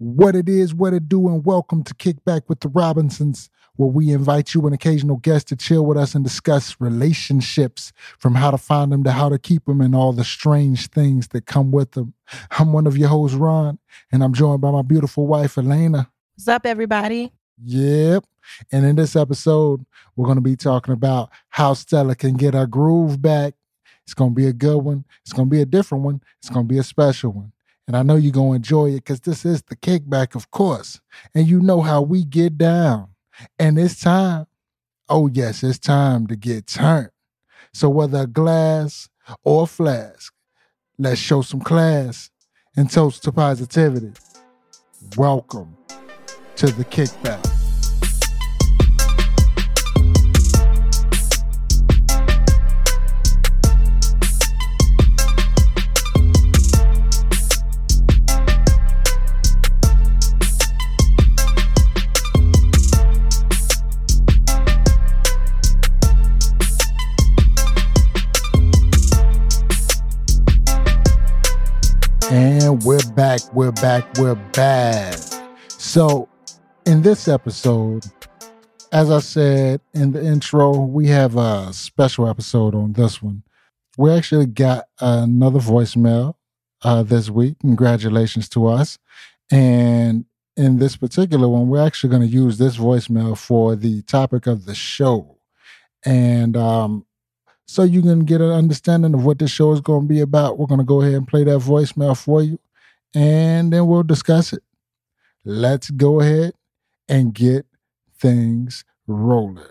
What it is, what it do, and welcome to Kickback with the Robinsons, where we invite you an occasional guest to chill with us and discuss relationships from how to find them to how to keep them and all the strange things that come with them. I'm one of your hosts, Ron, and I'm joined by my beautiful wife, Elena. What's up, everybody? Yep. And in this episode, we're going to be talking about how Stella can get her groove back. It's going to be a good one. It's going to be a different one. It's going to be a special one. And I know you're going to enjoy it because this is the kickback, of course. And you know how we get down. And it's time. Oh, yes, it's time to get turned. So whether a glass or a flask, let's show some class and toast to positivity. Welcome to the kickback. And we're back, we're back, we're back. So, in this episode, as I said in the intro, we have a special episode on this one. We actually got another voicemail uh, this week. Congratulations to us. And in this particular one, we're actually going to use this voicemail for the topic of the show. And um, so you can get an understanding of what this show is going to be about. We're going to go ahead and play that voicemail for you, and then we'll discuss it. Let's go ahead and get things rolling.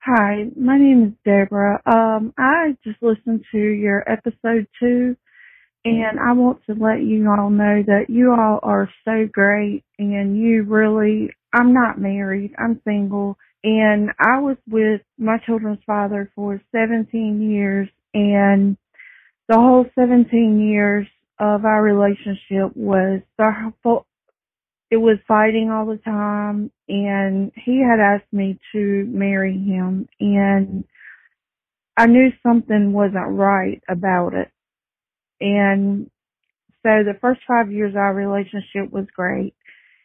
Hi, my name is Deborah. Um, I just listened to your episode two, and I want to let you all know that you all are so great, and you really, I'm not married, I'm single, and I was with my children's father for 17 years and the whole 17 years of our relationship was it was fighting all the time and he had asked me to marry him and I knew something wasn't right about it. And so the first five years our relationship was great.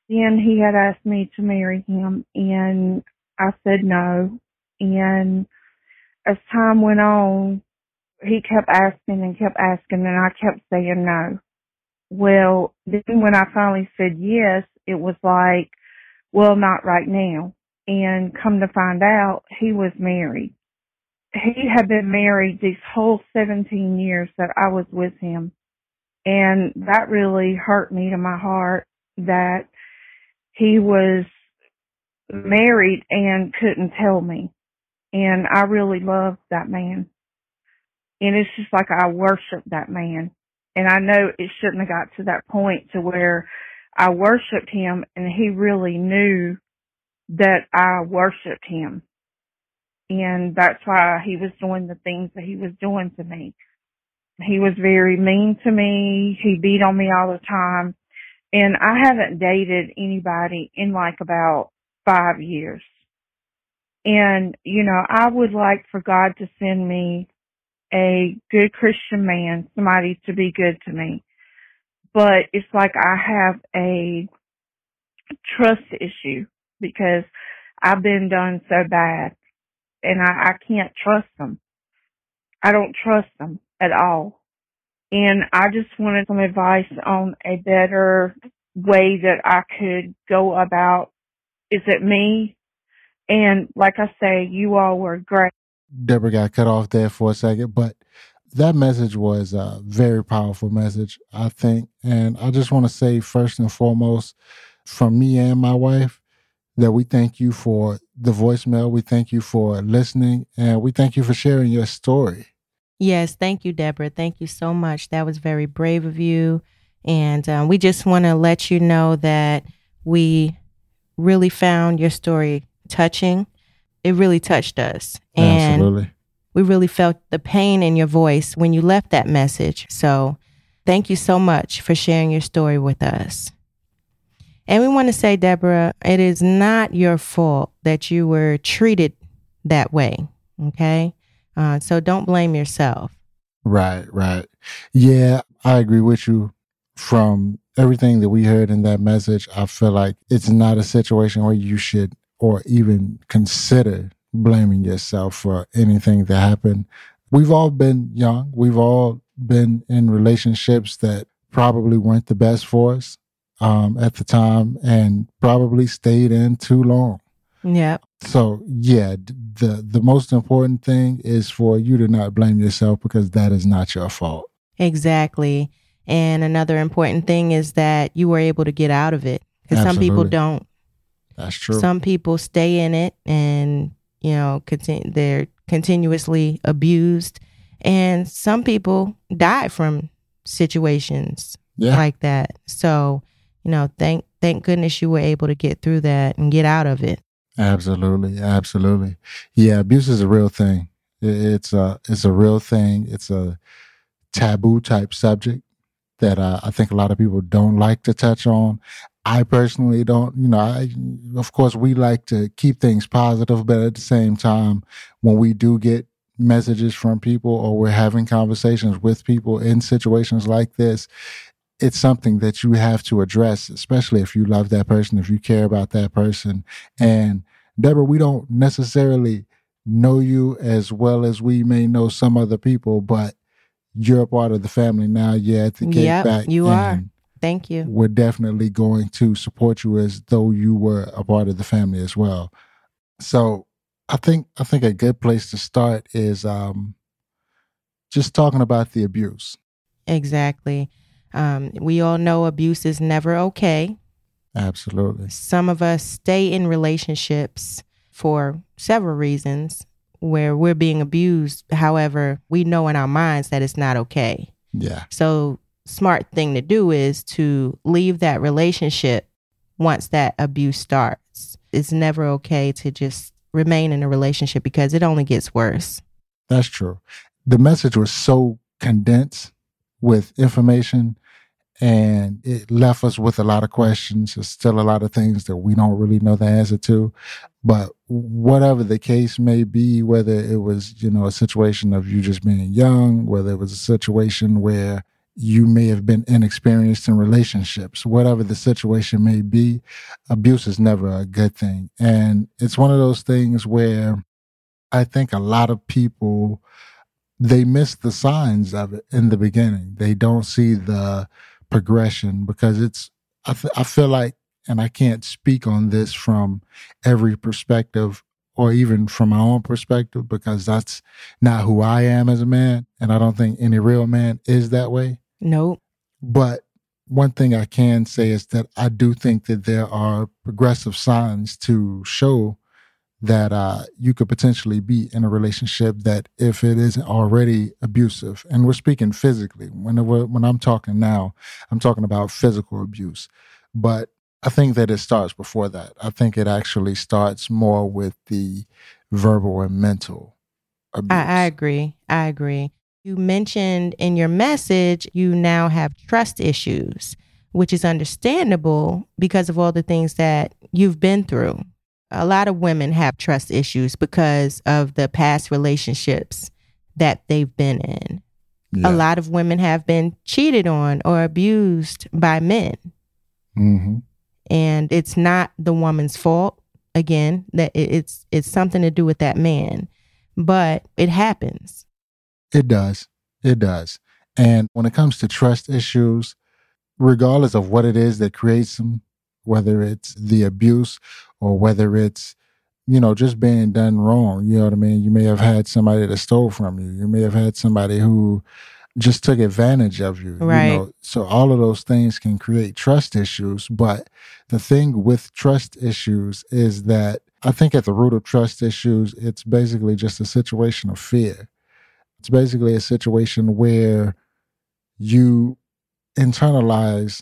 Then he had asked me to marry him and I said no. And as time went on, he kept asking and kept asking and I kept saying no. Well, then when I finally said yes, it was like, well, not right now. And come to find out, he was married. He had been married these whole 17 years that I was with him. And that really hurt me to my heart that he was married and couldn't tell me. And I really loved that man. And it's just like I worship that man. And I know it shouldn't have got to that point to where I worshiped him and he really knew that I worshiped him. And that's why he was doing the things that he was doing to me. He was very mean to me. He beat on me all the time. And I haven't dated anybody in like about five years. And, you know, I would like for God to send me a good Christian man, somebody to be good to me. But it's like I have a trust issue because I've been done so bad and I, I can't trust them. I don't trust them at all. And I just wanted some advice on a better way that I could go about is it me? And like I say, you all were great. Deborah got cut off there for a second, but that message was a very powerful message, I think. And I just want to say, first and foremost, from me and my wife, that we thank you for the voicemail. We thank you for listening, and we thank you for sharing your story. Yes, thank you, Deborah. Thank you so much. That was very brave of you. And um, we just want to let you know that we really found your story touching. It really touched us. And Absolutely. we really felt the pain in your voice when you left that message. So thank you so much for sharing your story with us. And we want to say, Deborah, it is not your fault that you were treated that way. Okay. Uh, so don't blame yourself. Right, right. Yeah, I agree with you from everything that we heard in that message, I feel like it's not a situation where you should or even consider blaming yourself for anything that happened. We've all been young. We've all been in relationships that probably weren't the best for us um, at the time and probably stayed in too long. Yeah. So yeah, the the most important thing is for you to not blame yourself because that is not your fault. Exactly. And another important thing is that you were able to get out of it because some people don't. That's true. Some people stay in it and, you know, continue, they're continuously abused. And some people die from situations yeah. like that. So, you know, thank thank goodness you were able to get through that and get out of it. Absolutely, absolutely. Yeah, abuse is a real thing. It's a it's a real thing. It's a taboo type subject that uh, I think a lot of people don't like to touch on. I personally don't. You know, I of course we like to keep things positive, but at the same time, when we do get messages from people or we're having conversations with people in situations like this, it's something that you have to address, especially if you love that person, if you care about that person. And Deborah, we don't necessarily know you as well as we may know some other people, but you're a part of the family now. You're at the gate Yep, back. you are. Thank you. We're definitely going to support you as though you were a part of the family as well. So I think I think a good place to start is um, just talking about the abuse. Exactly. Um, we all know abuse is never okay. Absolutely. Some of us stay in relationships for several reasons where we're being abused. However, we know in our minds that it's not okay. Yeah. So, smart thing to do is to leave that relationship once that abuse starts. It's never okay to just remain in a relationship because it only gets worse. That's true. The message was so condensed with information and it left us with a lot of questions. There's still a lot of things that we don't really know the answer to. But whatever the case may be, whether it was, you know, a situation of you just being young, whether it was a situation where you may have been inexperienced in relationships, whatever the situation may be, abuse is never a good thing. And it's one of those things where I think a lot of people they miss the signs of it in the beginning. They don't see the progression because it's I, I feel like and I can't speak on this from every perspective or even from my own perspective because that's not who I am as a man and I don't think any real man is that way. Nope. But one thing I can say is that I do think that there are progressive signs to show that uh, you could potentially be in a relationship that if it isn't already abusive, and we're speaking physically. Whenever when I'm talking now, I'm talking about physical abuse, but I think that it starts before that. I think it actually starts more with the verbal and mental abuse. I, I agree. I agree. You mentioned in your message you now have trust issues, which is understandable because of all the things that you've been through. A lot of women have trust issues because of the past relationships that they've been in. Yeah. A lot of women have been cheated on or abused by men, hmm and it's not the woman's fault. Again, that it's it's something to do with that man, but it happens. It does. It does. And when it comes to trust issues, regardless of what it is that creates them, whether it's the abuse or whether it's, you know, just being done wrong, you know what I mean? You may have had somebody that stole from you. You may have had somebody who just took advantage of you. Right. You know? So all of those things can create trust issues. But the thing with trust issues is that I think at the root of trust issues, it's basically just a situation of fear. It's basically a situation where you internalize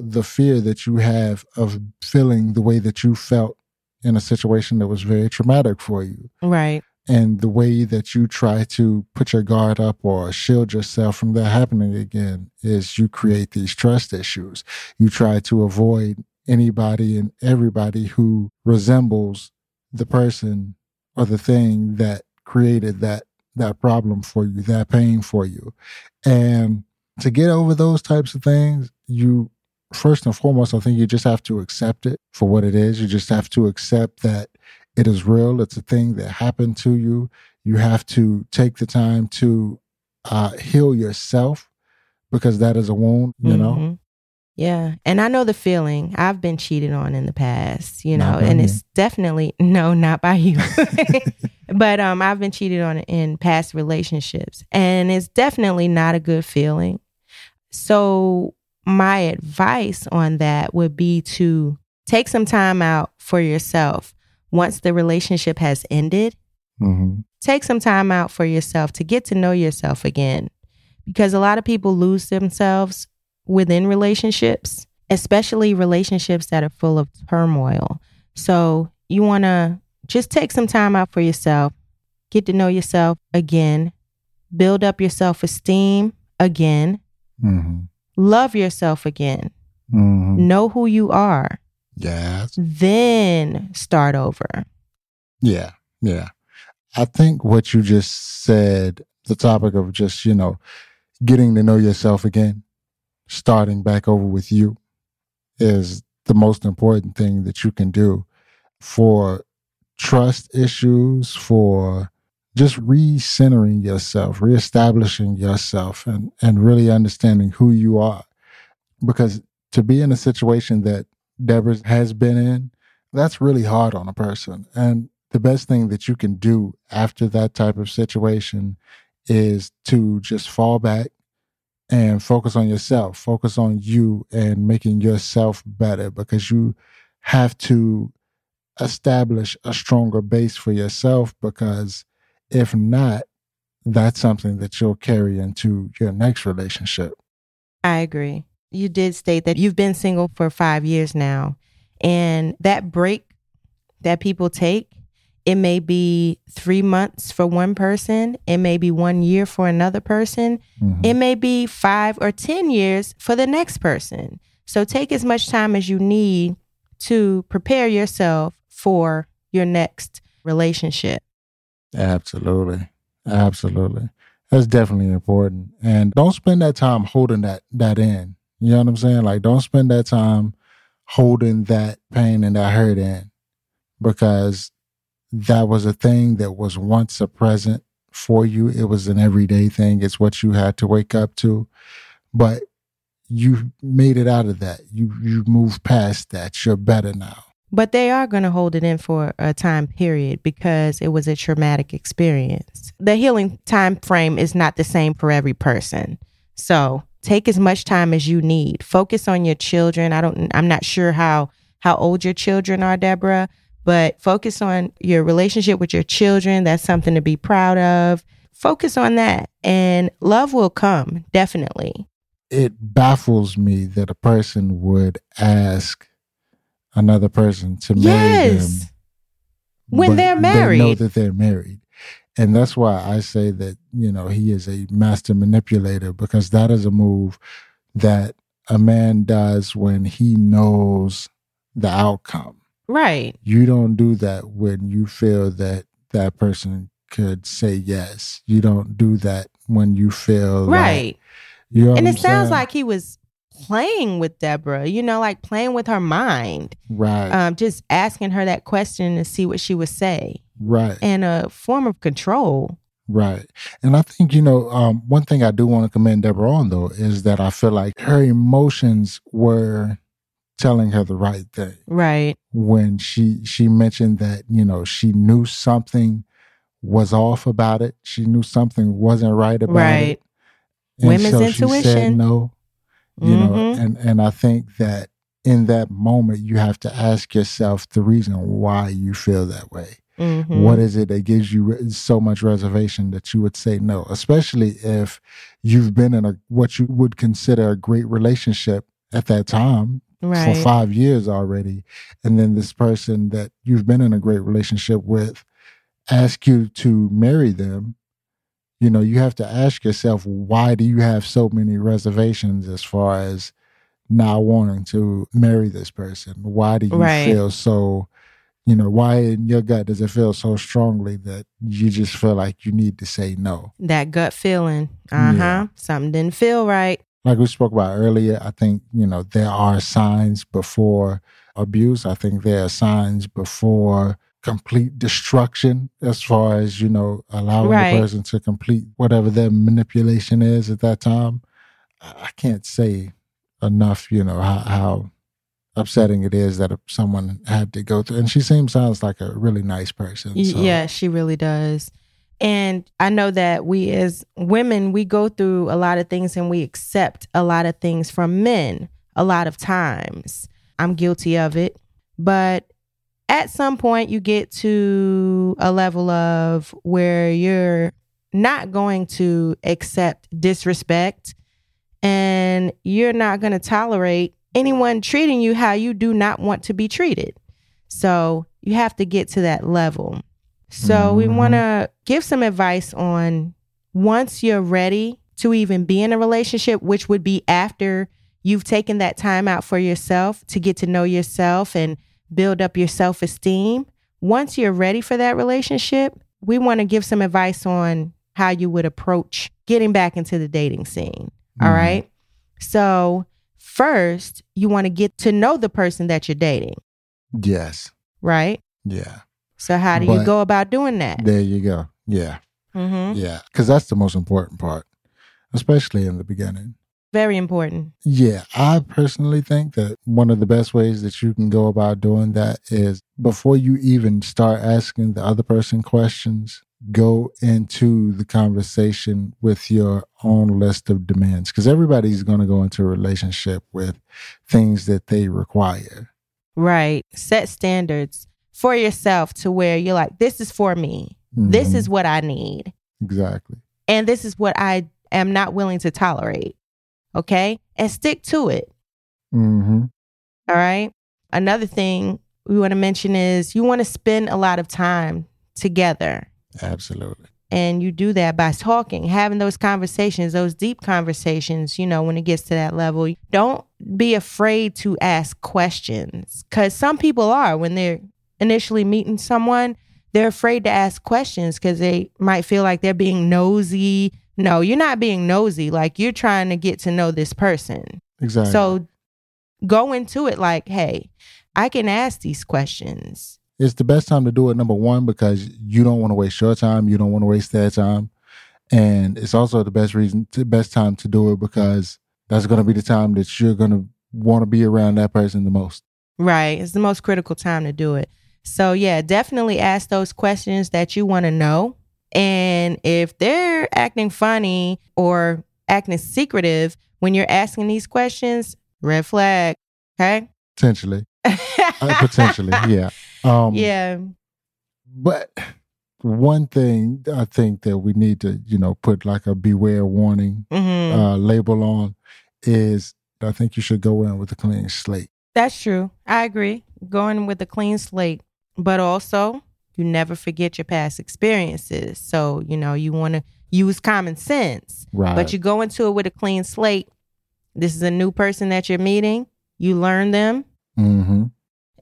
the fear that you have of feeling the way that you felt in a situation that was very traumatic for you. Right. And the way that you try to put your guard up or shield yourself from that happening again is you create these trust issues. You try to avoid anybody and everybody who resembles the person or the thing that created that that problem for you, that pain for you. And to get over those types of things, you first and foremost, I think you just have to accept it for what it is. You just have to accept that it is real. It's a thing that happened to you. You have to take the time to uh, heal yourself because that is a wound, you know? Mhm. Yeah. And I know the feeling. I've been cheated on in the past, you know, and me. it's definitely no, not by you. but um I've been cheated on in past relationships and it's definitely not a good feeling. So my advice on that would be to take some time out for yourself once the relationship has ended. Hmm take some time out for yourself to get to know yourself again because a lot of people lose themselves within relationships especially relationships that are full of turmoil. So you want to just take some time out for yourself get to know yourself again build up your self-esteem again hmm love yourself again hmm know who you are Yes. then start over Yeah. Yeah. I think what you just said, the topic of just, you know, getting to know yourself again, starting back over with you is the most important thing that you can do for trust issues, for just recentering yourself, reestablishing yourself and, and really understanding who you are. Because to be in a situation that Deborah has been in, that's really hard on a person. And the best thing that you can do after that type of situation is to just fall back and focus on yourself, focus on you and making yourself better because you have to establish a stronger base for yourself because if not, that's something that you'll carry into your next relationship. I agree. You did state that you've been single for five years now. And that break that people take, it may be three months for one person, it may be one year for another person, Mhm. it may be five or 10 years for the next person. So take as much time as you need to prepare yourself for your next relationship. Absolutely. Absolutely. That's definitely important. And don't spend that time holding that that in. You know what I'm saying? Like don't spend that time holding that pain and that hurt in because that was a thing that was once a present for you. It was an everyday thing. It's what you had to wake up to. But you made it out of that. You you moved past that. You're better now. But they are going to hold it in for a time period because it was a traumatic experience. The healing time frame is not the same for every person. So, take as much time as you need. Focus on your children. I don't I'm not sure how how old your children are, Deborah, but focus on your relationship with your children. That's something to be proud of. Focus on that and love will come, definitely. it baffles me that a person would ask another person to marry Yes. them When they're married. They know that they're married, and that's why I say that you know he is a master manipulator because that is a move that a man does when he knows the outcome. Right. You don't do that when you feel that that person could say yes. You don't do that when you feel like- Right. you know and it sounds saying? like he was playing with Deborah, you know, like playing with her mind, right, um, just asking her that question to see what she would say, right. and a form of control. Right. And I think, you know, um, one thing I do want to commend Deborah on, though, is that I feel like her emotions were telling her the right thing Right. when she she mentioned that you know she knew something was off about it she knew something wasn't right about Right. it and Women's so she said intuition. no you know Mhm. and and i think that in that moment you have to ask yourself the reason why you feel that way Mhm. what is it that gives you so much reservation that you would say no especially if you've been in a what you would consider a great relationship at that time right. for five years already and then this person that you've been in a great relationship with ask you to marry them you know you have to ask yourself why do you have so many reservations as far as not wanting to marry this person why do you Right. feel so you know why in your gut does it feel so strongly that you just feel like you need to say no that gut feeling. Uh huh. Yeah. Something didn't feel right. like we spoke about earlier, I think, you know, there are signs before abuse. I think there are signs before complete destruction as far as, you know, allowing Right. the person to complete whatever their manipulation is at that time. I can't say enough, you know, how, how upsetting it is that someone had to go through. And she seems sounds like a really nice person. So, Yeah, she really does. And I know that we as women, we go through a lot of things and we accept a lot of things from men a lot of times. I'm guilty of it. But at some point, you get to a level of where you're not going to accept disrespect and you're not going to tolerate anyone treating you how you do not want to be treated. So you have to get to that level. So we Mhm. want to give some advice on once you're ready to even be in a relationship, which would be after you've taken that time out for yourself to get to know yourself and build up your self esteem. Once you're ready for that relationship, we want to give some advice on how you would approach getting back into the dating scene. All Mhm. right. So, first, you want to get to know the person that you're dating, Yes. right? Yeah. So, how do you go about doing that? There you go. Yeah. hmm Yeah. Because that's the most important part, especially in the beginning. Very important. Yeah, I personally think that one of the best ways that you can go about doing that is before you even start asking the other person questions, go into the conversation with your own list of demands because everybody's going to go into a relationship with things that they require. Right. Set standards for yourself to where you're like, this is for me. This Mhm. is what I need. exactly. And this is what I am not willing to tolerate. Okay. And stick to it. hmm All right. Another thing we want to mention is you want to spend a lot of time together. Absolutely. And you do that by talking, having those conversations, those deep conversations, you know, when it gets to that level. Don't be afraid to ask questions because some people are when they're initially meeting someone, they're afraid to ask questions because they might feel like they're being nosy. No, you're not being nosy. Like you're trying to get to know this person. Exactly. So go into it like, hey, I can ask these questions. it's the best time to do it number one because you don't want to waste your time you don't want to waste their time and it's also the best reason the best time to do it because that's going to be the time that you're going to want to be around that person the most Right. It's the most critical time to do it. So, yeah, definitely ask those questions that you want to know. And if they're acting funny or acting secretive when you're asking these questions, red flag. Okay. potentially uh, potentially yeah um yeah. but one thing i think that we need to you know put like a beware warning hmm uh label on is i think you should go in with a clean slate That's true. I agree. Going with a clean slate, but also you never forget your past experiences. So, you know, you want to use common sense, right but you go into it with a clean slate. This is a new person that you're meeting. You learn them, mm-hmm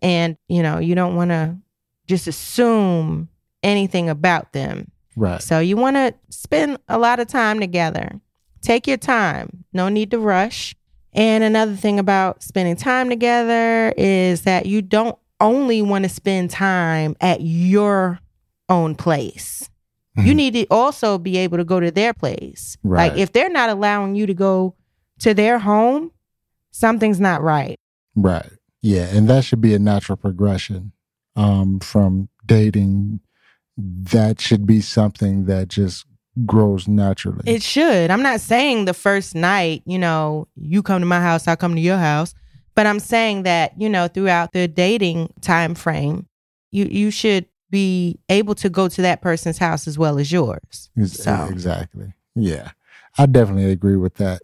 and, you know, you don't want to just assume anything about them. right So, you want to spend a lot of time together. Take your time. No need to rush. And another thing about spending time together is that you don't only want to spend time at your own place. You Mhm. need to also be able to go to their place. Right. Like if they're not allowing you to go to their home, something's not right. Right. Yeah, and that should be a natural progression um, from dating. That should be something that just grows naturally. It should. I'm not saying the first night, you know, you come to my house, I come to your house, but I'm saying that, you know, throughout the dating time frame, you you should be able to go to that person's house as well as yours. So- Exactly. Yeah, I definitely agree with that.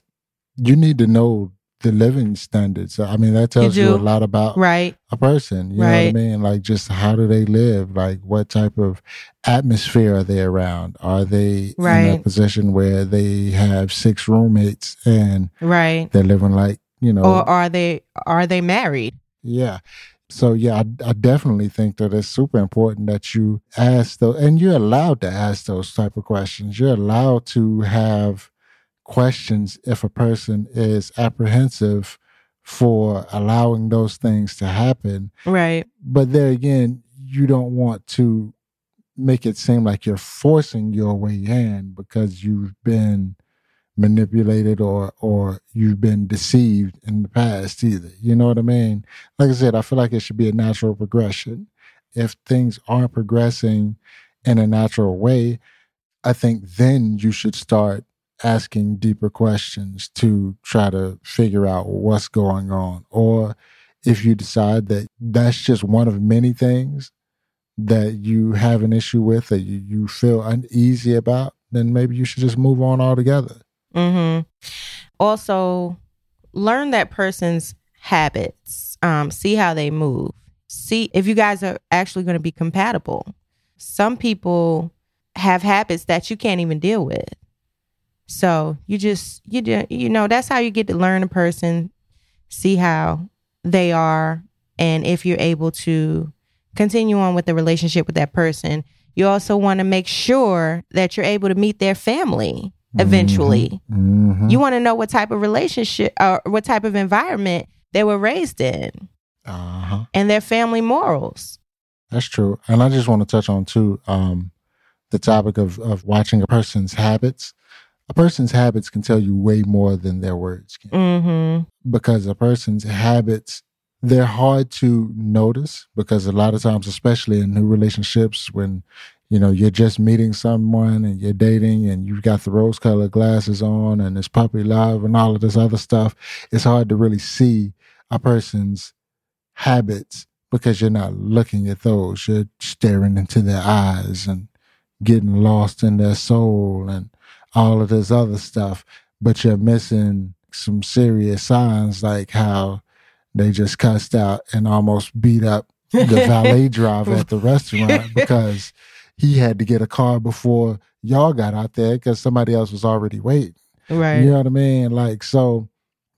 You need to know the living standards. I mean, that tells you, do. a lot about Right. a person. You know what I mean? Like, just how do they live? Like, what type of atmosphere are they around? Are they in a position where they have six roommates and Right. they're living like, you know, Or are they are they married? Yeah. So yeah, I, I definitely think that it's super important that you ask those, and you're allowed to ask those type of questions. You're allowed to have questions if a person is apprehensive for allowing those things to happen. Right. But there again, you don't want to make it seem like you're forcing your way in because you've been manipulated or or you've been deceived in the past either. You know what I mean? Like I said, I feel like it should be a natural progression. If things aren't progressing in a natural way, I think then you should start asking deeper questions to try to figure out what's going on. Or if you decide that that's just one of many things that you have an issue with that you, you feel uneasy about, then maybe you should just move on altogether. Mm-hmm. Also, learn that person's habits. Um, see how they move. See if you guys are actually going to be compatible. Some people have habits that you can't even deal with. So you just you do, you know that's how you get to learn a person, see how they are, and if you're able to continue on with the relationship with that person, you also want to make sure that you're able to meet their family eventually. Mm-hmm. You want to know what type of relationship or what type of environment they were raised in Uh-huh. and their family morals. That's true. And I just want to touch on too um, the topic of, of watching a person's habits. A person's habits can tell you way more than their words can. Mm-hmm. Because a person's habits, they're hard to notice because a lot of times, especially in new relationships, when you know you're just meeting someone and you're dating and you've got the rose colored glasses on and it's puppy love and all of this other stuff, it's hard to really see a person's habits because you're not looking at those. You're staring into their eyes and getting lost in their soul and all of this other stuff. But you're missing some serious signs like how they just cussed out and almost beat up the valet driver at the restaurant because he had to get a car before y'all got out there because somebody else was already waiting. Right. You know what I mean? Like, so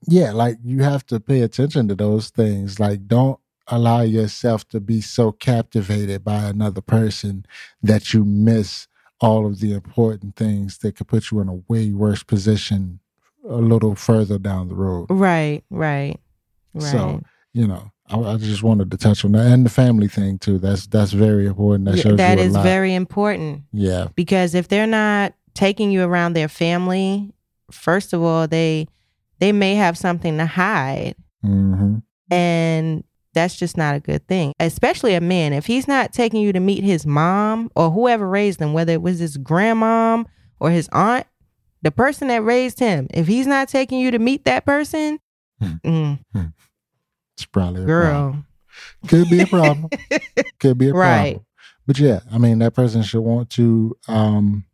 yeah, like you have to pay attention to those things. Like, don't allow yourself to be so captivated by another person that you miss all of the important things that could put you in a way worse position a little further down the road. Right. Right. Right. So, you know, I, I just wanted to touch on that and the family thing too. That's that's very important. That Yeah, that is lot. very important yeah. because if they're not taking you around their family, first of all, they they may have something to hide, hmm and that's just not a good thing. Especially a man, if he's not taking you to meet his mom or whoever raised him, whether it was his grandmom or his aunt, the person that raised him, if he's not taking you to meet that person, Hmm. mm, It's probably a problem. Could be a problem. Could be a Right. problem. But yeah, I mean that person should want to um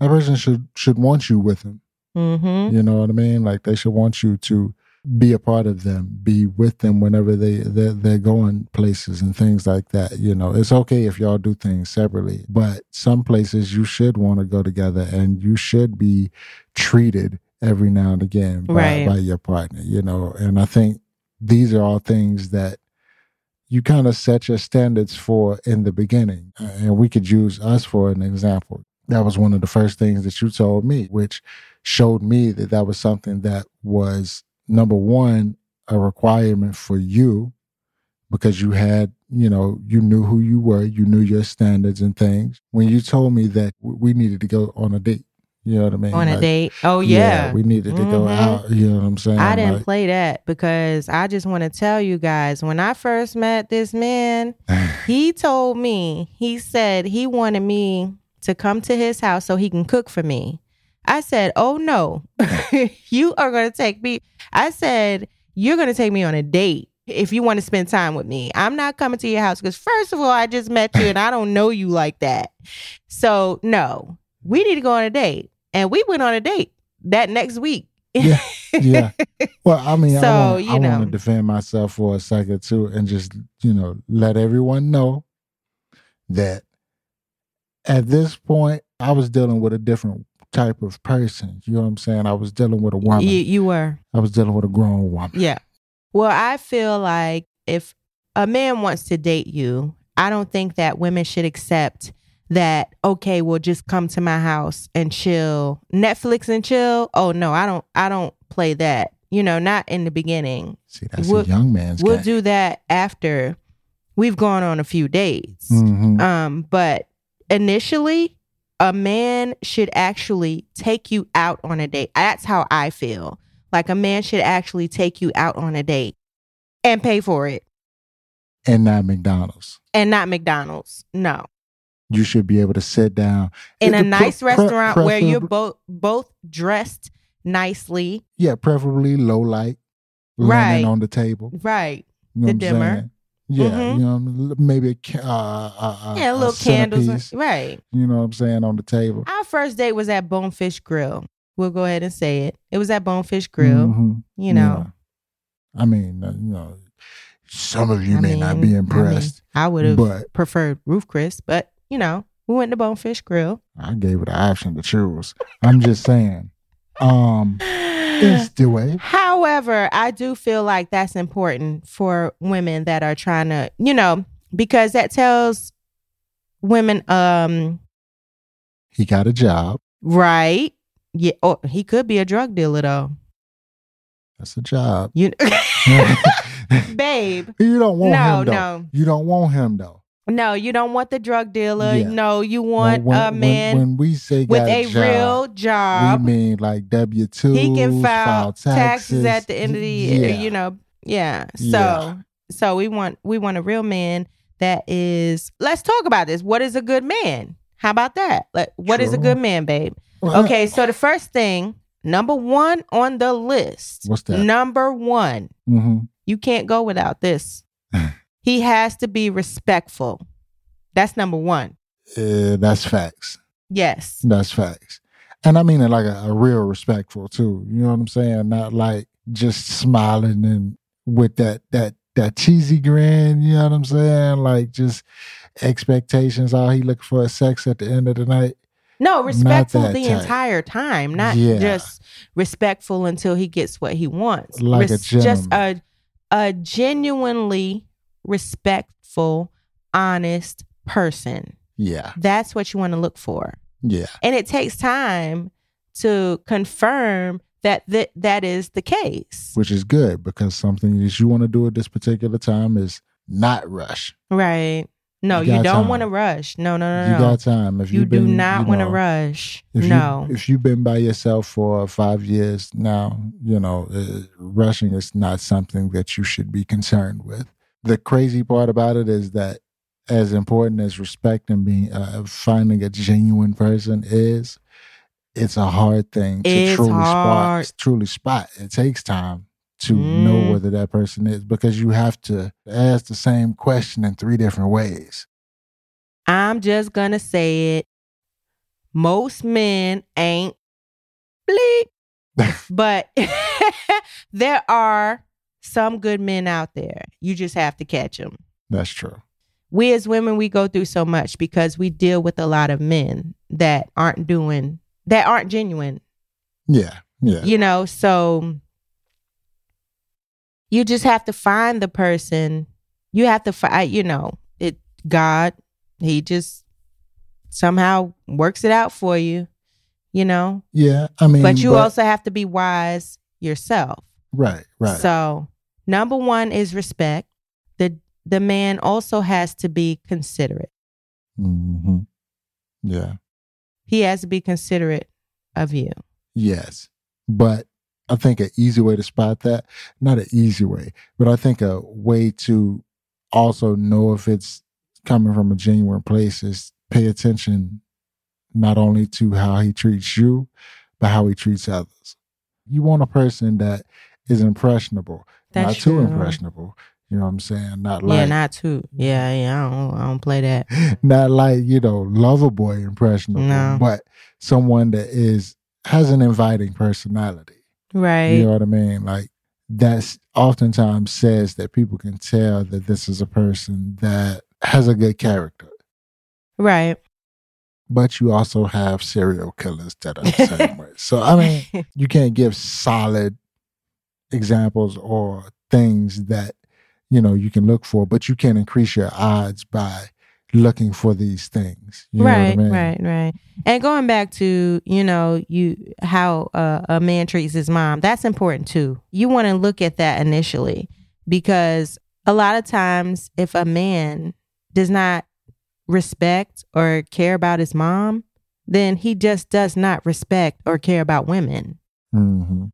that person should should want you with them. mm-hmm. You know what I mean? Like they should want you to be a part of them, be with them whenever they they're, they're going places and things like that. You know, it's okay if y'all do things separately, but some places you should want to go together, and you should be treated every now and again by, Right. by your partner. You know, and I think these are all things that you kind of set your standards for in the beginning, and we could use us for an example. That was one of the first things that you told me, which showed me that that was something that was number one a requirement for you because you had you know you knew who you were you knew your standards and things when you told me that we needed to go on a date you know what i mean on a Like, date. Oh yeah, we needed to go Mhm. out you know what i'm saying I didn't Like, play that because I just want to tell you guys when I first met this man, he told me, he said he wanted me to come to his house so he can cook for me. I said, Oh no, you are going to take me. I said, You're going to take me on a date if you want to spend time with me. I'm not coming to your house because, first of all, I just met you and I don't know you like that. So, no, we need to go on a date. And we went on a date that next week. Yeah. yeah well i mean So, i, want, you I want to defend myself for a second too and just you know let everyone know that at this point i was dealing with a different type of person you know what i'm saying i was dealing with a woman You, you were. i was dealing with a grown woman Yeah. Well, I feel like if a man wants to date you, I don't think that women should accept that okay, well just come to my house and chill. Netflix and chill. Oh no, I don't I don't play that. You know, not in the beginning. See, that's We'll- a young man's We'll game. do that after we've gone on a few dates. Mhm. Um, but initially, a man should actually take you out on a date. That's how I feel. Like a man should actually take you out on a date and pay for it and not McDonald's. and not McDonald's. No. You should be able to sit down In It- a nice pre- restaurant where you're both both dressed nicely. Yeah, preferably low light, Right. on the table. Right. You know The dimmer. Yeah, Mhm. you know, maybe a, uh, uh, uh, yeah, a little candles. centerpiece, Right. You know what I'm saying on the table. Our first date was at Bonefish Grill. We'll go ahead and say it. It was at Bonefish Grill. Mhm. You know, Yeah. I mean, uh, you know, some of you I may mean- not be impressed, I would have preferred Ruth's Chris, but you know, we went to Bonefish Grill. I gave it the option to choose. I'm just saying, um, it's the way. However, I do feel like that's important for women that are trying to, you know, because that tells women, um, He got a job. right? Yeah, or he could be a drug dealer though. That's a job. You, babe, you don't want no, him though. no, You don't want him though. No, you don't want the drug dealer. Yeah. No, you want when, a man when, we say with a job, real job. we mean like W two. he can file, taxes. taxes. at the end of the year. Yeah. You know, yeah. So, Yeah. so we want we want a real man that is. Let's talk about this. What is a good man? How about that? Like, what is a good man, babe? Okay, so the first thing, number one on the list. What's that? Number one, mhm. you can't go without this. He has to be respectful. That's number one. Uh, that's facts. Yes. That's facts. And I mean it like a, a real respectful too. You know what I'm saying? Not like just smiling and with that that that cheesy grin, you know what I'm saying? Like just expectations, all he looking for is sex at the end of the night. No, respectful the type. entire time, not Yeah. just respectful until he gets what he wants. Like a Res- just a a genuinely respectful, honest person. Yeah. That's what you want to look for. Yeah. And it takes time to confirm that th- that is the case. Which is good because something that you want to do at this particular time is not rush. Right. No, You you, don't want to rush. No, no, no, no. You no. got time. If you do been, not you want to rush. If no. you if you've been by yourself for five years now, you know uh, rushing is not something that you should be concerned with. The crazy part about it is that, as important as respect and being uh, finding a genuine person is, it's a hard thing to It's truly hard. spot. Truly spot. It takes time to know Mm. whether that person is because you have to ask the same question in three different ways. I'm just gonna say it. Most men ain't bleep, but there are some good men out there. You just have to catch them. That's true. We as women, we go through so much because we deal with a lot of men that aren't doing that aren't genuine. Yeah. Yeah. You know, so you just have to find the person. You have to find, you know, it God, he just somehow works it out for you, you know? Yeah. I mean, But you also have to be wise yourself. right. Right. So, number 1 is respect. The the man also has to be considerate. hmm Yeah. He has to be considerate of you. Yes. But I think an easy way to spot that, not an easy way, but I think a way to also know if it's coming from a genuine place is pay attention not only to how he treats you, but how he treats others. You want a person that is impressionable, That's not too true. impressionable. You know what I'm saying? Not like yeah, not too. Yeah, yeah, I don't, I don't play that. not like you know lover boy impressionable, No. but someone that is has an inviting personality. Right. You know what I mean? Like that's oftentimes says that people can tell that this is a person that has a good character. Right. But you also have serial killers that are the same way. So I mean, you can't give solid examples or things that you know you can look for, but you can increase your odds by looking for these things. You right, I mean? right, right. And going back to you know you how uh, a man treats his mom, that's important too. You want to look at that initially because a lot of times if a man does not respect or care about his mom, then he just does not respect or care about women. Mm-hmm.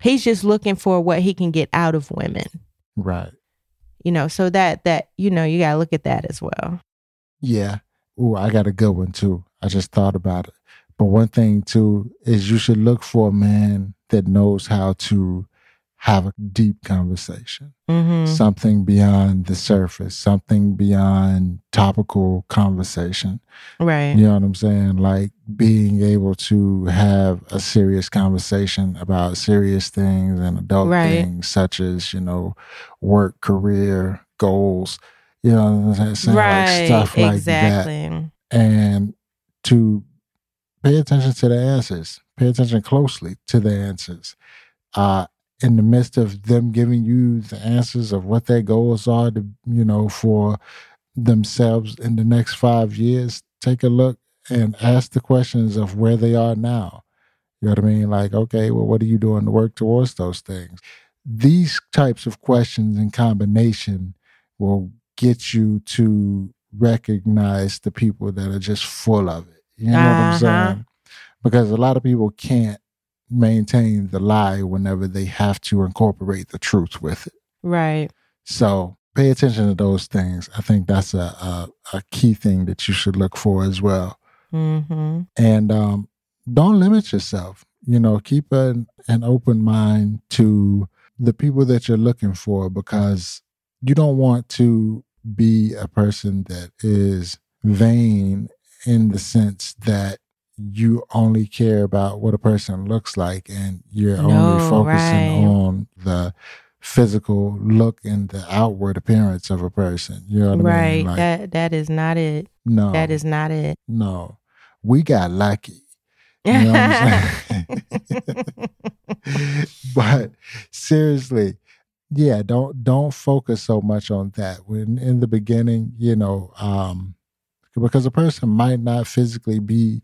He's just looking for what he can get out of women. Right. You know, so that that you know you got to look at that as well. Yeah. Ooh, I got a good one too. I just thought about it. But one thing too is you should look for a man that knows how to have a deep conversation, Mm-hmm. something beyond the surface, something beyond topical conversation. Right. You know what I'm saying? Like being able to have a serious conversation about serious things and adult Right. things, such as, you know, work, career, goals, you know what I'm saying? right. Like stuff like that exactly. and to pay attention to the answers, pay attention closely to the answers. Uh, in the midst of them giving you the answers of what their goals are to, you know, for themselves in the next five years, take a look and ask the questions of where they are now. You know what I mean? Like, okay, well, what are you doing to work towards those things? These types of questions in combination will get you to recognize the people that are just full of it. You know what I'm Uh-huh. saying? Because a lot of people can't maintain the lie whenever they have to incorporate the truth with it. Right. So pay attention to those things. I think that's a, a, a key thing that you should look for as well. Mm-hmm. And um, don't limit yourself. You know, keep an, an open mind to the people that you're looking for because you don't want to be a person that is vain in the sense that you only care about what a person looks like and you're only focusing right. on the physical look and the outward appearance of a person. You know what I Right. mean? Like, that that is not it. no, That is not it. no. We got lucky. You know what I'm saying? but seriously, yeah, don't don't focus so much on that. When in the beginning, you know, um, because a person might not physically be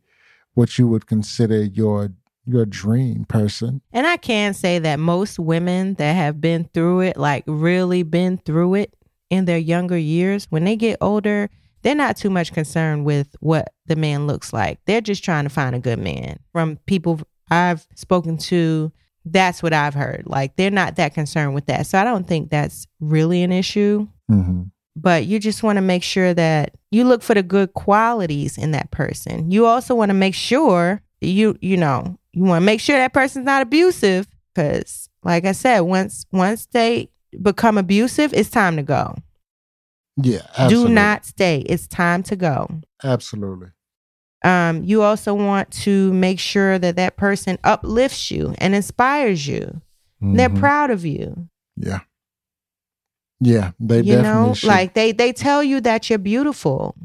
what you would consider your your dream person. And I can say that most women that have been through it, like really been through it in their younger years, when they get older, they're not too much concerned with what the man looks like. They're just trying to find a good man. From people I've spoken to, that's what I've heard. Like they're not that concerned with that. So I don't think that's really an issue. Mm-hmm. But you just want to make sure that you look for the good qualities in that person. You also want to make sure you you know you want to make sure that person's not abusive because like i said once once they become abusive it's time to go Yeah, absolutely. do not stay it's time to go absolutely. um you also want to make sure that that person uplifts you and inspires you they're Mhm. proud of you Yeah, yeah. They you know should. like they they tell you that you're beautiful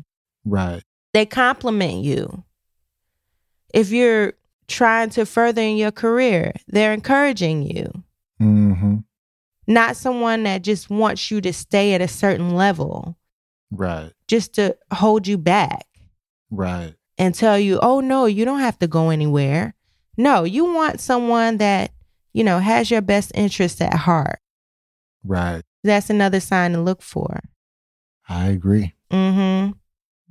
right. they compliment you. If you're trying to further in your career, they're encouraging you. Mm-hmm. Not someone that just wants you to stay at a certain level, Right. just to hold you back Right. and tell you, oh, no, you don't have to go anywhere. No, you want someone that, you know, has your best interest at heart. Right. That's another sign to look for. I agree. Mm-hmm.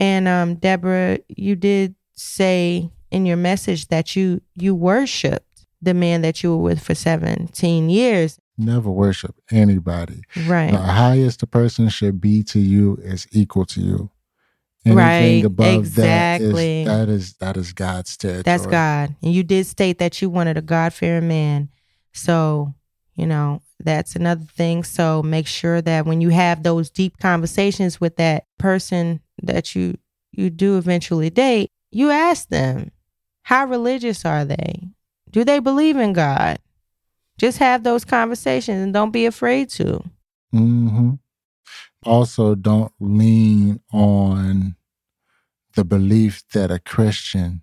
And um, Deborah, you did say in your message that you you worshipped the man that you were with for 17 years. Never worship anybody. Right. The highest a person should be to you is equal to you. Anything Right, above exactly. that is that is that is God's territory. That's God. And you did state that you wanted a God fearing man. So, you know, that's another thing. So make sure that when you have those deep conversations with that person that you you do eventually date, you ask them, how religious are they? Do they believe in God? Just have those conversations and don't be afraid to. hmm Also, don't lean on the belief that a Christian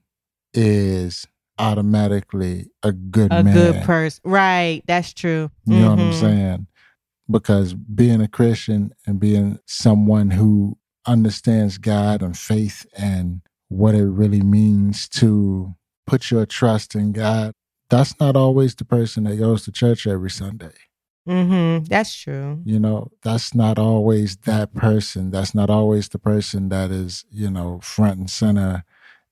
is automatically a good A man. good person. Right. That's true. You know what I'm Mhm. saying? Because being a Christian and being someone who understands God and faith and what it really means to put your trust in God, that's not always the person that goes to church every Sunday. Mm-hmm. That's true. You know, that's not always that person. That's not always the person that is, you know, front and center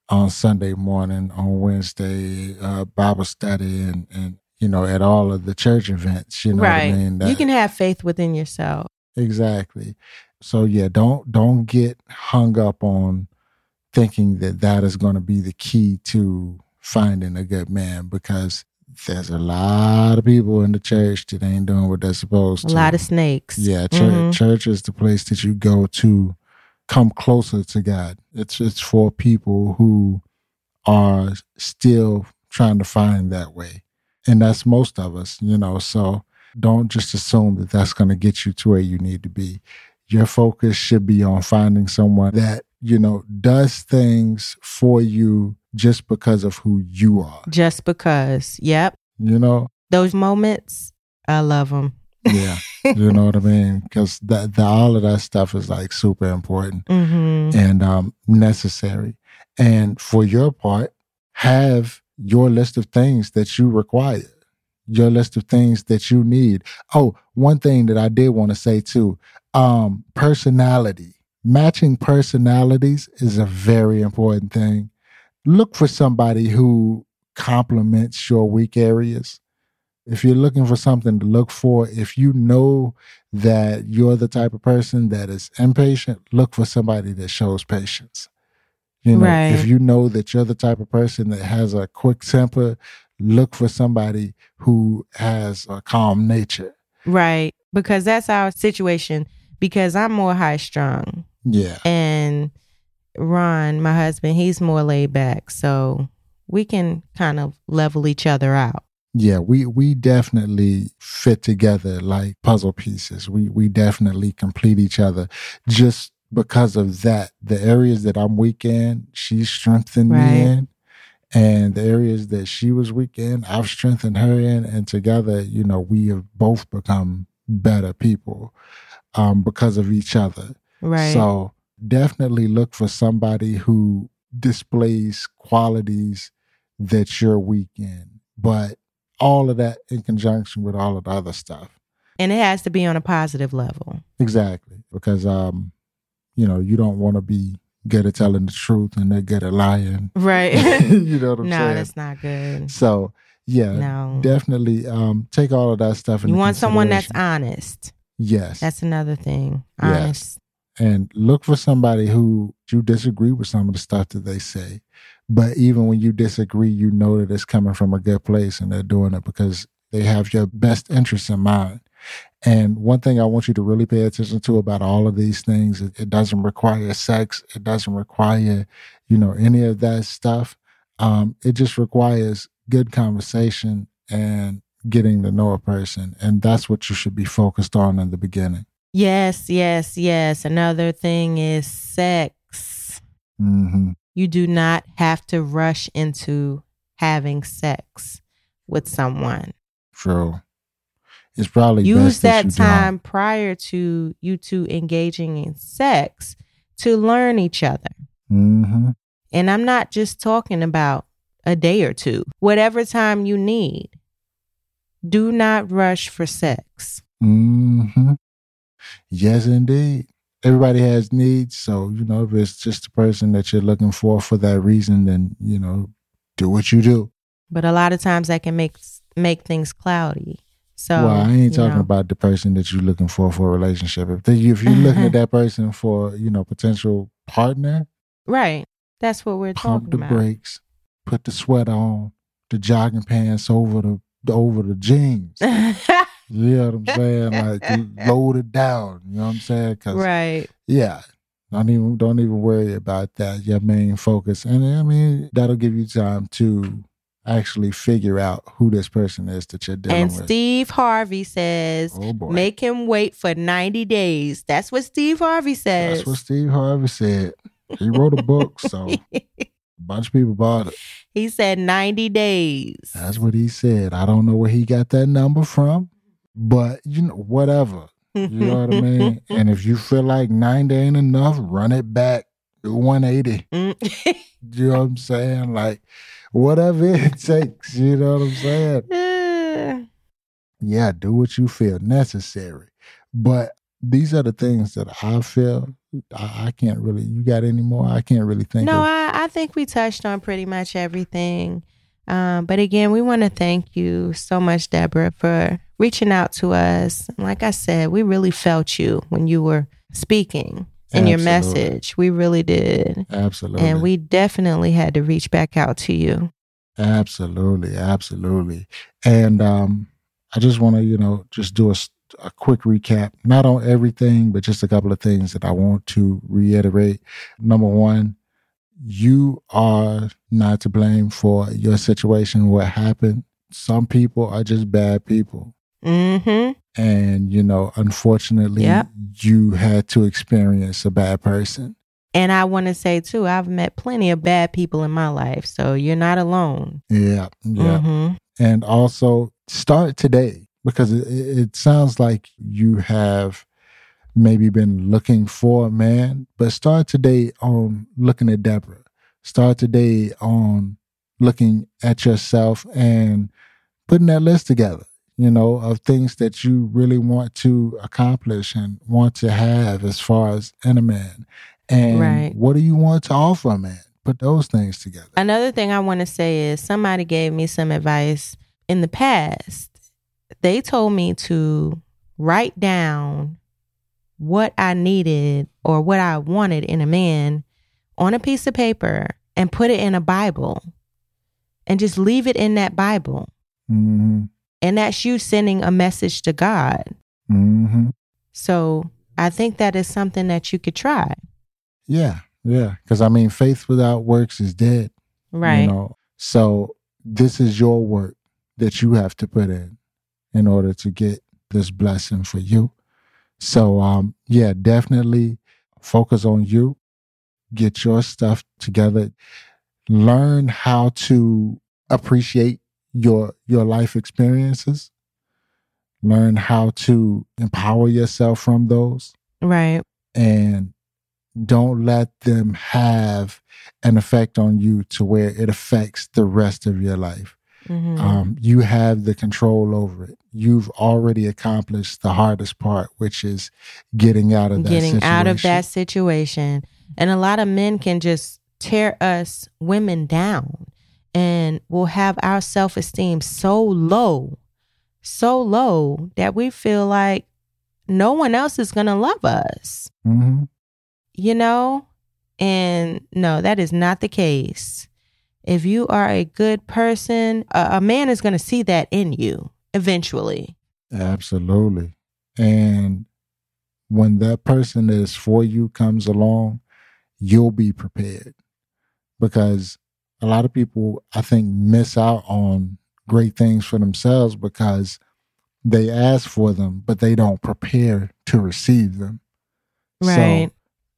on Sunday morning, on Wednesday, uh, Bible study, and, and, you know, at all of the church events. You know right. what I mean? you can have faith within yourself. Exactly. So yeah, don't don't get hung up on thinking that that is going to be the key to finding a good man because there's a lot of people in the church that ain't doing what they're supposed to. A lot of snakes. yeah, church, Mhm. church is the place that you go to come closer to God. It's it's for people who are still trying to find that way, and that's most of us, you know. So don't just assume that that's going to get you to where you need to be. Your focus should be on finding someone that you know does things for you just because of who you are. Just because. Yep. You know, Those moments, I love them. Yeah. you know what I mean? Because that, the, all of that stuff is like super important. Mm-hmm. and um, necessary. And for your part, have your list of things that you require, your list of things that you need. Oh, one thing that I did want to say too um, personality. Matching personalities is a very important thing. Look for somebody who complements your weak areas. If you're looking for something to look for, if you know that you're the type of person that is impatient, look for somebody that shows patience. You know, Right. if you know that you're the type of person that has a quick temper, look for somebody who has a calm nature. Right. Because that's our situation. Because I'm more high strung. Yeah. And Ron, my husband, he's more laid back. So we can kind of level each other out. Yeah, we we definitely fit together like puzzle pieces. We we definitely complete each other just because of that. The areas that I'm weak in, she's strengthened Right. me in. And the areas that she was weak in, I've strengthened her in. And together, you know, we have both become better people um, because of each other. Right. So definitely look for somebody who displays qualities that you're weak in. But all of that in conjunction with all of the other stuff. and it has to be on a positive level. Exactly. Because um, you know, you don't want to be good at telling the truth and they're good at lying. Right. you know what I'm no, saying? that's not good. So yeah, No. definitely um take all of that stuff You want someone that's honest. Yes. That's another thing. Yes. And look for somebody who you disagree with some of the stuff that they say. But even when you disagree, you know that it's coming from a good place and they're doing it because they have your best interests in mind. And one thing I want you to really pay attention to about all of these things, it, it doesn't require sex. It doesn't require, you know, any of that stuff. Um, it just requires good conversation and getting to know a person. And that's what you should be focused on in the beginning. Yes, yes, yes. Another thing is sex. Hmm You do not have to rush into having sex with someone. True. It's probably Use that you time prior to you two engaging in sex to learn each other. Mm-hmm. And I'm not just talking about a day or two, whatever time you need. Do not rush for sex. Mm-hmm. Yes, indeed. Everybody has needs, so you know if it's just the person that you're looking for for that reason, then you know do what you do. But a lot of times that can make make things cloudy. So well, I ain't talking know. about the person that you're looking for for a relationship. If they, if you're looking at that person for you know potential partner, right. That's what we're pump the talking about. brakes, put the sweat on, the jogging pants over the over the jeans. You know what I'm saying? Like load it down. You know what I'm saying? 'Cause, right. yeah, don't even don't even worry about that. Your main focus, and I mean that'll give you time to actually figure out who this person is that you're dealing And with. And Steve Harvey says, oh make him wait for 90 days. That's what Steve Harvey says. that's what Steve Harvey said. He wrote a book, so a bunch of people bought it. he said 90 days. That's what he said. I don't know where he got that number from, but you know, whatever. You know what I mean? And if you feel like 90 ain't enough, run it back to 180. Mm. You know what I'm saying? Like, whatever it takes. You know what I'm saying? Yeah, do what you feel necessary. But these are the things that I feel I, I can't really. You got any more? I can't really think no, of. I, I think we touched on pretty much everything. Um, but again, we want to thank you so much, Deborah, for reaching out to us. Like I said, we really felt you when you were speaking in your message. We really did. Absolutely. And we definitely had to reach back out to you. Absolutely, absolutely. And um, I just want to, you know, just do a quick recap, not on everything, but just a couple of things that I want to reiterate. Number one, you are not to blame for your situation, what happened. Some people are just bad people. Mm-hmm. And, you know, unfortunately, Yep. you had to experience a bad person. And I want to say too, I've met plenty of bad people in my life, so you're not alone. Yeah, yeah. Mhm. and also start today because it it sounds like you have maybe been looking for a man but start today on looking at deborah start today on looking at yourself and putting that list together you know of things that you really want to accomplish and want to have as far as in a man and Right. what do you want to offer a man put those things together Another thing I want to say is somebody gave me some advice in the past. They told me to write down what I needed or what I wanted in a man on a piece of paper and put it in a Bible and just leave it in that Bible. hmm And that's you sending a message to God. hmm So I think that is something that you could try. Yeah, yeah. Because I mean, faith without works is dead. Right. You know, so this is your work that you have to put in in order to get this blessing for you. So, um, yeah, definitely focus on you. Get your stuff together. Learn how to appreciate your your life experiences. Learn how to empower yourself from those Right. and don't let them have an effect on you to where it affects the rest of your life. Mhm. Um, you have the control over it. You've already accomplished the hardest part, which is getting out of that getting out of that situation. And a lot of men can just tear us women down and we'll have our self esteem so low, so low that we feel like no one else is going to love us, Mhm. you know? And no, that is not the case. If you are a good person, a, a man is going to see that in you eventually. Absolutely. And when that person that is for you comes along, you'll be prepared. Because a lot of people, I think, miss out on great things for themselves because they ask for them, but they don't prepare to receive them. Right. So,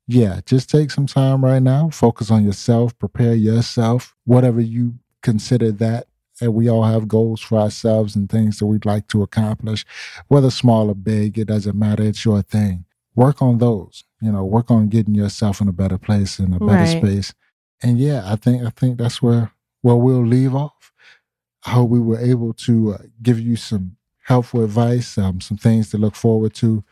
yeah, just take some time right now, focus on yourself, prepare yourself, whatever you consider that. And we all have goals for ourselves and things that we'd like to accomplish, whether small or big, it doesn't matter. It's your thing. Work on those, you know, work on getting yourself in a better place, in a better Right. space. And yeah, I think, I think that's where, where we'll leave off. I hope we were able to uh, give you some helpful advice, um, some things to look forward to.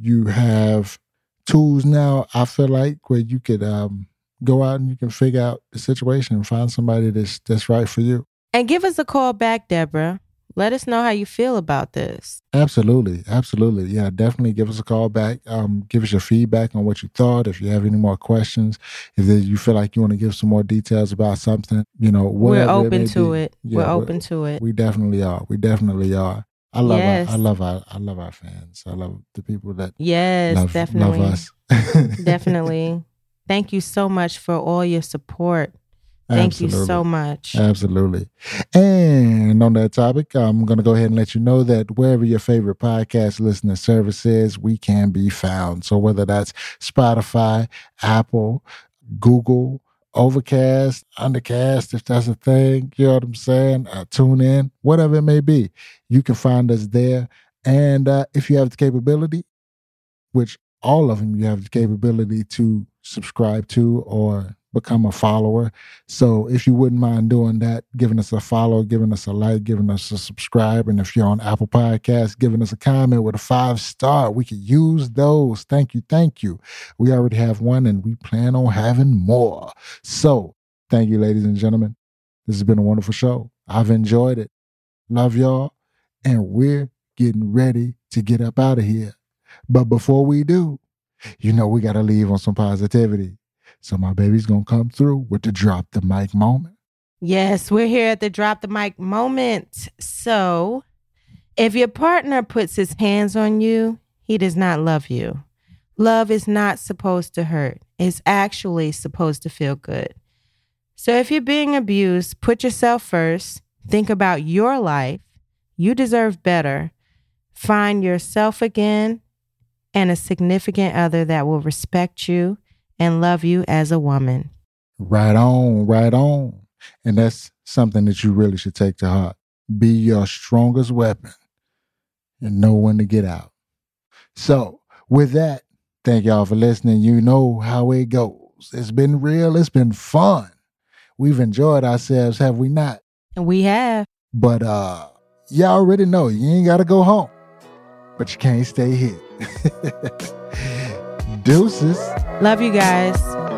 You have tools now, I feel like, where you could um, go out and you can figure out the situation and find somebody that's that's right for you. And give us a call back, Deborah. Let us know how you feel about this. Absolutely, absolutely, yeah. Definitely give us a call back. Um, give us your feedback on what you thought. If you have any more questions, if you feel like you want to give some more details about something, you know, We're open may to be. it. Yeah, We're we're- open to it. We definitely are. We definitely are. I love Yes. our, I love our I love our fans. I love the people that Yes, love, definitely. love us. definitely. Thank you so much for all your support. Thank you so much. Absolutely. And on that topic, I'm going to go ahead and let you know that wherever your favorite podcast listening service is, we can be found. So whether that's Spotify, Apple, Google, Overcast, Undercast, if that's a thing, you know what I'm saying? Uh, tune in, whatever it may be, you can find us there. And uh, if you have the capability, which all of them you have the capability to subscribe to or become a follower. So if you wouldn't mind doing that, giving us a follow, giving us a like, giving us a subscribe, and if you're on Apple Podcasts, giving us a comment with a five star, we could use those. Thank you, thank you. We already have one, and we plan on having more. So thank you, ladies and gentlemen. This has been a wonderful show. I've enjoyed it. Love y'all, and we're getting ready to get up out of here. But before we do, you know we got to leave on some positivity. So my baby's to come through with the drop the mic moment. Yes, we're here at the drop the mic moment. So if your partner puts his hands on you, he does not love you. Love is not supposed to hurt, it's actually supposed to feel good. So if you're being abused, put yourself first. Think about your life. You deserve better. Find yourself again and a significant other that will respect you and love you as a woman. Right on, right on. And that's something that you really should take to heart. Be your strongest weapon and know when to get out. So, with that, thank y'all for listening. You know how it goes. It's been real, it's been fun. We've enjoyed ourselves, have we not? We have. But uh y'all already know you ain't gotta go home. But you can't stay here. Deuces. Love you guys.